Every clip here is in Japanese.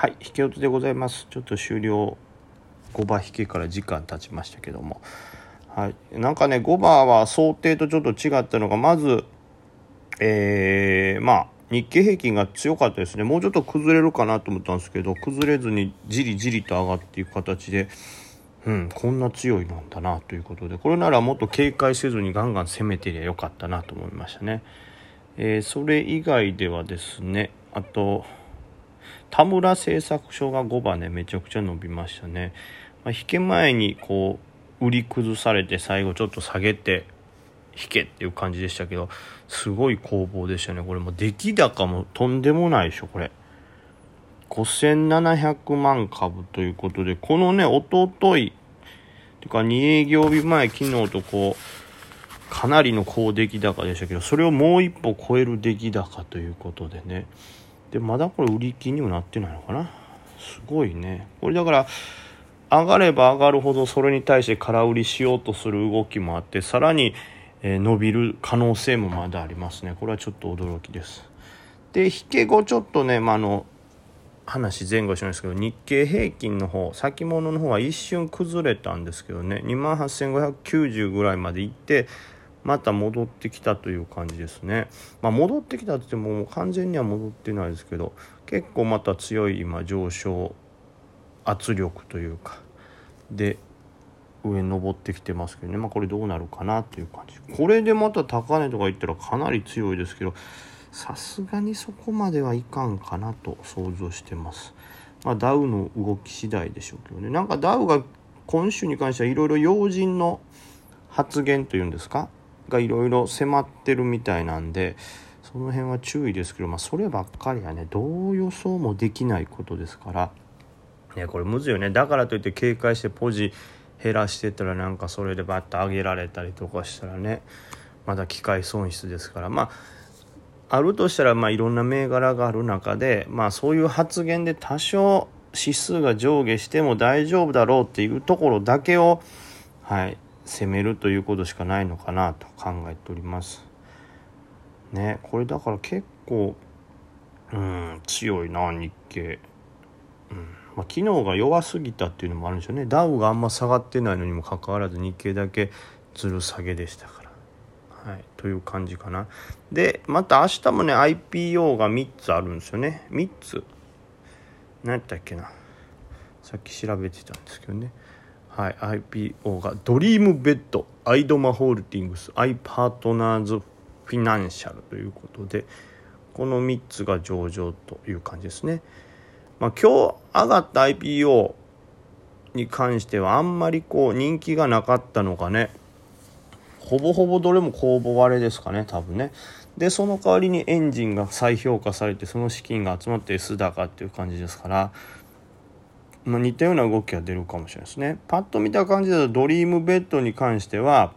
はい引き落とでございます。ちょっと終了。5番引きから時間経ちましたけども。はいなんかね5番は想定とちょっと違ったのがまずえー、まあ日経平均が強かったですね。もうちょっと崩れるかなと思ったんですけど崩れずにじりじりと上がっていく形でうんこんな強いなんだなということで。これならもっと警戒せずにガンガン攻めてりゃよかったなと思いましたね、えー、それ以外ではですねあと田村製作所が5番ねめちゃくちゃ伸びましたね、まあ、引け前にこう売り崩されて最後ちょっと下げて引けっていう感じでしたけどすごい攻防でしたね。これも出来高もとんでもないでしょこれ。5700万株ということでこのねおとといていうか2営業日前昨日とこうかなりの高出来高でしたけどそれをもう一歩超える出来高ということでね。でまだこれ売り金にもなってないのかな。すごいね。これだから上がれば上がるほどそれに対して空売りしようとする動きもあってさらに、伸びる可能性もまだありますね。これはちょっと驚きです。で引け後ちょっとね、まあ、の話前後しないですけど日経平均の方先物の方は一瞬崩れたんですけどね2万8590ぐらいまで行ってまた戻ってきたという感じですね。まあ、戻ってきたって言っても完全には戻ってないですけど結構また強い今上昇圧力というかで上に登ってきてますけどね、まあ、これどうなるかなという感じこれでまた高値とか言ったらかなり強いですけどさすがにそこまではいかんかなと想像してます。まあ、ダウの動き次第でしょうけどねなんかダウが今週に関してはいろいろ要人の発言というんですかがいろいろ迫ってるみたいなんでその辺は注意ですけど、まあ、そればっかりはねどう予想もできないことですから、ね、これむずいよね。だからといって警戒してポジ減らしてたらなんかそれでバッと上げられたりとかしたらねまだ機械損失ですから。まああるとしたらまあいろんな銘柄がある中でまあそういう発言で多少指数が上下しても大丈夫だろうっていうところだけをはい攻めるということしかないのかなと考えております。ねこれだから結構うん強いな日経。うんまあ、昨日が弱すぎたっていうのもあるんでしょうねダウがあんま下がってないのにもかかわらず日経だけずる下げでしたから。はい、という感じかな。でまた明日もね IPO が3つあるんですよね3つ。何やったっけなさっき調べてたんですけどね。はい、IPO がドリームベッドアイドマホールディングスアイパートナーズフィナンシャルということでこの3つが上場という感じですね。まあ、今日上がった IPO に関してはあんまりこう人気がなかったのかねほぼほぼどれも公募割れですかね多分ねでその代わりにエンジンが再評価されてその資金が集まって S 高っていう感じですからまあ、似たような動きが出るかもしれないですね。パッと見た感じだとドリームベッドに関しては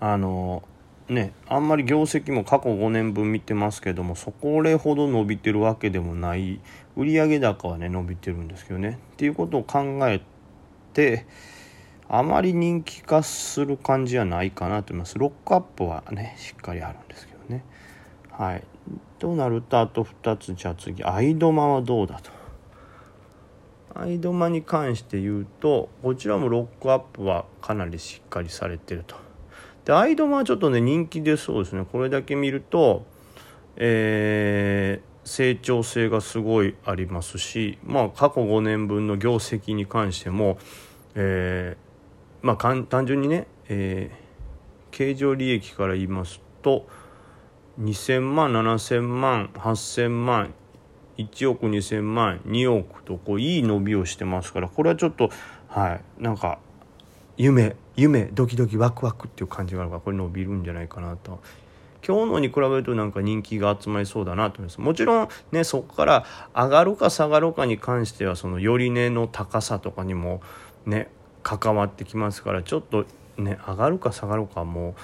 あのねあんまり業績も過去5年分見てますけどもそこれほど伸びてるわけでもない。売上高はね伸びてるんですけどね。っていうことを考えてあまり人気化する感じはないかなと思います。ロックアップはねしっかりあるんですけどね。はい。となるとあと2つじゃあ次。アイドマはどうだと。アイドマに関して言うとこちらもロックアップはかなりしっかりされてると。でアイドマはちょっとね人気でそうですね。これだけ見るとえー、成長性がすごいありますしまあ過去5年分の業績に関してもえー、まあ単純にね、えー、経常利益から言いますと2000万7000万8000万1億2,000万2億とこういい伸びをしてますからこれはちょっとはいなんか夢夢ドキドキワクワクっていう感じがあるからこれ伸びるんじゃないかなと。今日のに比べるとなんか人気が集まりそうだなと思いますもちろんねそこから上がるか下がるかに関してはその寄り値の高さとかにもね関わってきますからちょっとね上がるか下がるかも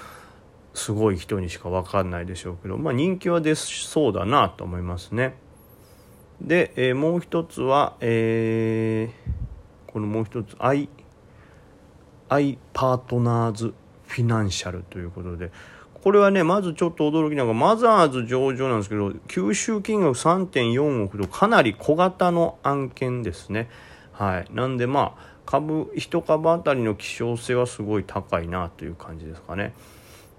すごい人にしか分かんないでしょうけどまあ人気は出そうだなと思いますね。で、えー、もう一つは、えー、このもう一つ、アイ、アイパートナーズフィナンシャルということで、これはねまずちょっと驚きなのがマザーズ上場なんですけど吸収金額3.4億とかなり小型の案件ですね。はい。なんでまあ株1株当たりの希少性はすごい高いなという感じですかね。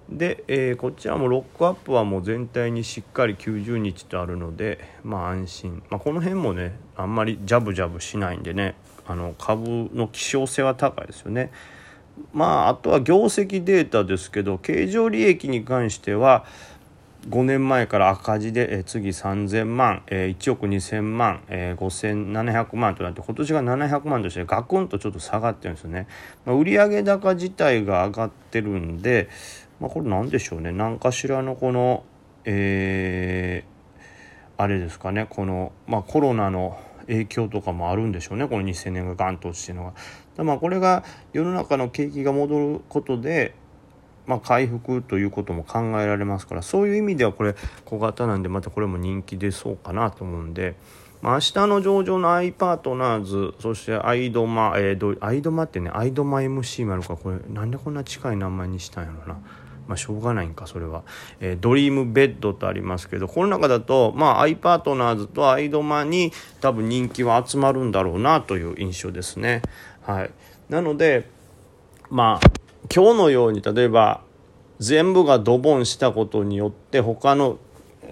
で、えー、こちらもロックアップはもう全体にしっかり90日とあるのでまあ安心、まあ、この辺もねあんまりジャブジャブしないんでねあの株の希少性は高いですよね。まああとは業績データですけど経常利益に関しては5年前から赤字で、え次3000万、え1億2000万、え5700万となって今年が700万としてガクンとちょっと下がってるんですよね。まあ、売上高自体が上がってるんで、まあ、これ何でしょうね何かしらのこの、えー、あれですかねこの、まあ、コロナの影響とかもあるんでしょうねこの2000年がガンと落ちてるのが。まあこれが世の中の景気が戻ることで、まあ、回復ということも考えられますからそういう意味ではこれ小型なんでまたこれも人気出そうかなと思うんで。まあ、明日の上場のアイパートナーズそしてアイドマ、えー、どアイドマってねアイドマ MC もあるからこれなんでこんな近い名前にしたんやろな。まあ、しょうがないんかそれは、えー、ドリームベッドとありますけどこの中だとまあアイパートナーズとアイドマに多分人気は集まるんだろうなという印象ですねはいなのでまあ今日のように例えば全部がドボンしたことによって他の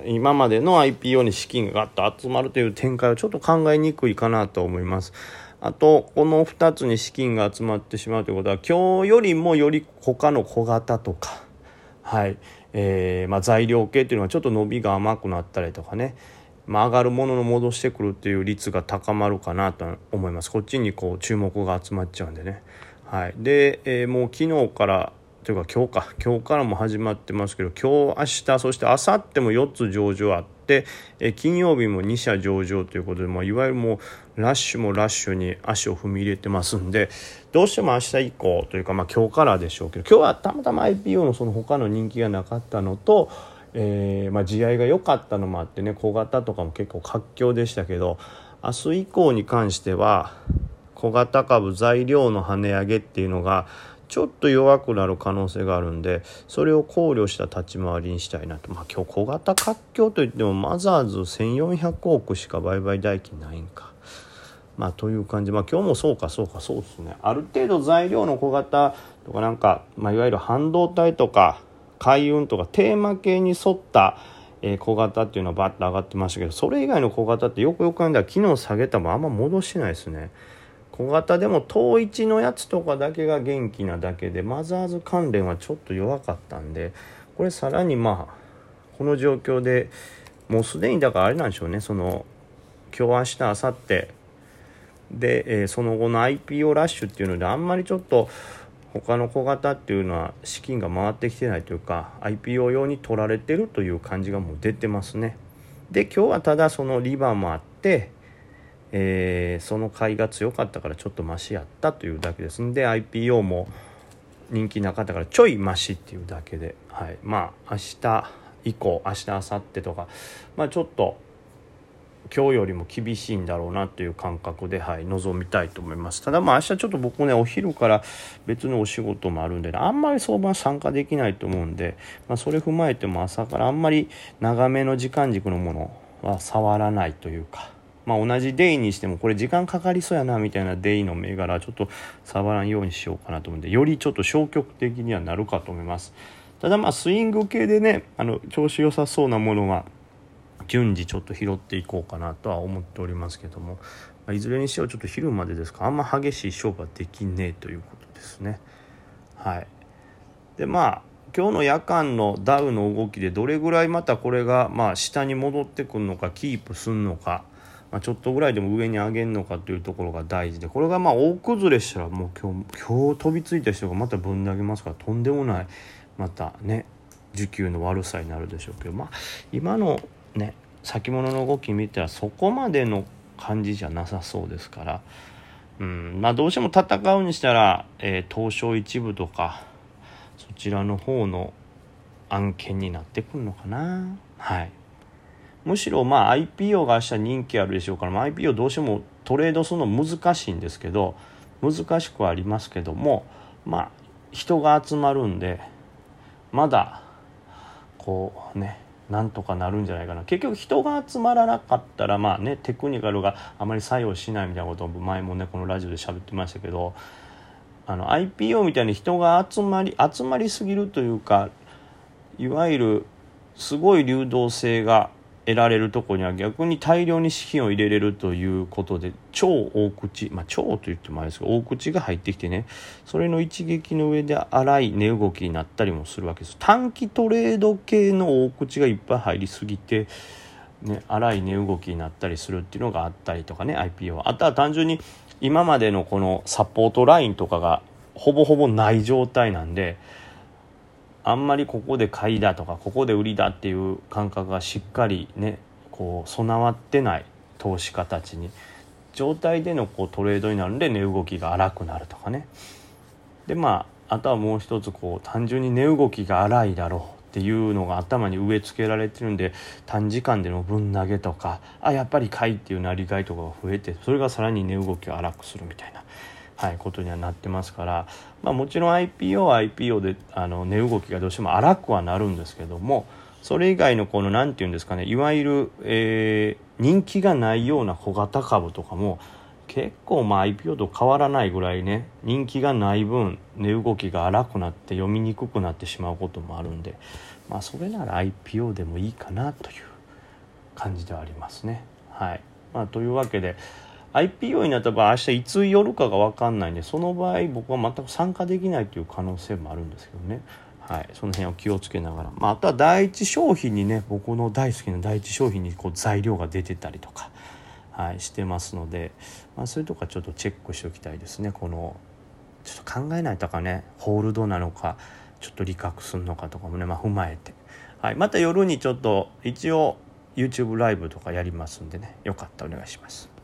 今までの IPO に資金がガッと集まるという展開はちょっと考えにくいかなと思います。あとこの2つに資金が集まってしまうということは今日よりもより他の小型とかはいえーまあ、材料系っていうのはちょっと伸びが甘くなったりとかね、まあ、上がるものの戻してくるっていう率が高まるかなと思いますこっちにこう注目が集まっちゃうんでね。はい、で、えー、もう昨日からというか今日か。今日からも始まってますけど今日明日そして明後日も4つ上場あって、え金曜日も2社上場ということで、まあ、いわゆるもうラッシュもラッシュに足を踏み入れてますんでどうしても明日以降というか、まあ、今日からでしょうけど今日はたまたま IPO のその他の人気がなかったのと、えー、まあ、地合いが良かったのもあってね小型とかも結構活況でしたけど明日以降に関しては小型株材料の跳ね上げっていうのがちょっと弱くなる可能性があるんでそれを考慮した立ち回りにしたいなとまあ今日小型活況といってもマザーズ1400億しか売買代金ないんか。まあという感じまあ今日もそうかそうかそうですねある程度材料の小型とかなんか、まあ、いわゆる半導体とか海運とかテーマ系に沿ったえ小型っていうのはバッと上がってましたけどそれ以外の小型ってよくよく考えたら昨日下げたもあんま戻してないですね。小型でも統一のやつとかだけが元気なだけでマザーズ関連はちょっと弱かったんでこれさらにまあこの状況でもうすでにだからあれなんでしょうねその今日明日明後日で、えー、その後の IPO ラッシュっていうのであんまりちょっと他の小型っていうのは資金が回ってきてないというか IPO 用に取られてるという感じがもう出てますね。で今日はただそのリバーもあってえー、その買いが強かったからちょっとマシやったというだけです。んで IPO も人気なかったからちょいマシっていうだけで、はい、まあ明日以降明日明後日とか、まあ、ちょっと今日よりも厳しいんだろうなという感覚で、はい、臨みたいと思います。ただまあ明日ちょっと僕ねお昼から別のお仕事もあるんで、ね、あんまり相場参加できないと思うんで、まあ、それ踏まえても朝からあんまり長めの時間軸のものは触らないというか。まあ、同じデイにしてもこれ時間かかりそうやなみたいなデイの銘柄ちょっと触らんようにしようかなと思うんでよりちょっと消極的にはなるかと思います。ただまあスイング系でねあの調子良さそうなものは順次ちょっと拾っていこうかなとは思っておりますけども、いずれにしろちょっと昼までです。かあんま激しい勝負はできねえということですね。はい。でまあ今日の夜間のダウの動きでどれぐらいまたこれがまあ下に戻ってくるのかキープするのかまあ、ちょっとぐらいでも上に上げるのかというところが大事でこれがまあ大崩れしたらもう今日今日飛びついた人がまたぶん投げますからとんでもないまたね需給の悪さになるでしょうけどまあ今のね先物の動き見たらそこまでの感じじゃなさそうですから、うんまあ、どうしても戦うにしたら、えー、東証一部とかそちらの方の案件になってくるのかなはい。むしろまあ IPO が明日人気あるでしょうから、まあ、IPO どうしてもトレードするの難しいんですけど難しくはありますけどもまあ人が集まるんでまだこうねなんとかなるんじゃないかな。結局人が集まらなかったらまあねテクニカルがあまり作用しないみたいなことを前もねこのラジオで喋ってましたけどあの IPO みたいに人が集まり集まりすぎるというかいわゆるすごい流動性が得られるとこには逆に大量に資金を入れれるということで超大口まあ超と言ってもあれですけど大口が入ってきてねそれの一撃の上で荒い値動きになったりもするわけです。短期トレード系の大口がいっぱい入りすぎてね、荒い値動きになったりするっていうのがあったりとかね IPO あとは単純に今までのこのサポートラインとかがほぼほぼない状態なんであんまりここで買いだとかここで売りだっていう感覚がしっかりねこう備わってない投資家たちに状態でのこうトレードになるんで値動きが荒くなるとかね。でまああとはもう一つこう単純に値動きが荒いだろうっていうのが頭に植え付けられてるんで短時間での分投げとかあやっぱり買いっていうなりがいとかが増えてそれがさらに値動きを荒くするみたいな。はい、ことにはなってますから、まあ、もちろん IPO は IPO であの値動きがどうしても荒くはなるんですけどもそれ以外のこの何て言うんですかねいわゆる、えー、人気がないような小型株とかも結構まあ IPO と変わらないぐらいね人気がない分値動きが荒くなって読みにくくなってしまうこともあるんでまあそれなら IPO でもいいかなという感じではありますね。はいまあ、というわけで IPO になった場合明日いつ夜かが分かんないんでその場合僕は全く参加できないという可能性もあるんですけどね。はい、その辺を気をつけながら、まあ、あとは第一商品にね僕の大好きな第一商品にこう材料が出てたりとか、はい、してますので、まあ、そういうとこはちょっとチェックしておきたいですね。このちょっと考えないとかねホールドなのかちょっと理覚するのかとかもね、まあ、踏まえて、はい、また夜にちょっと一応 YouTube ライブとかやりますんでね。よかったらお願いします。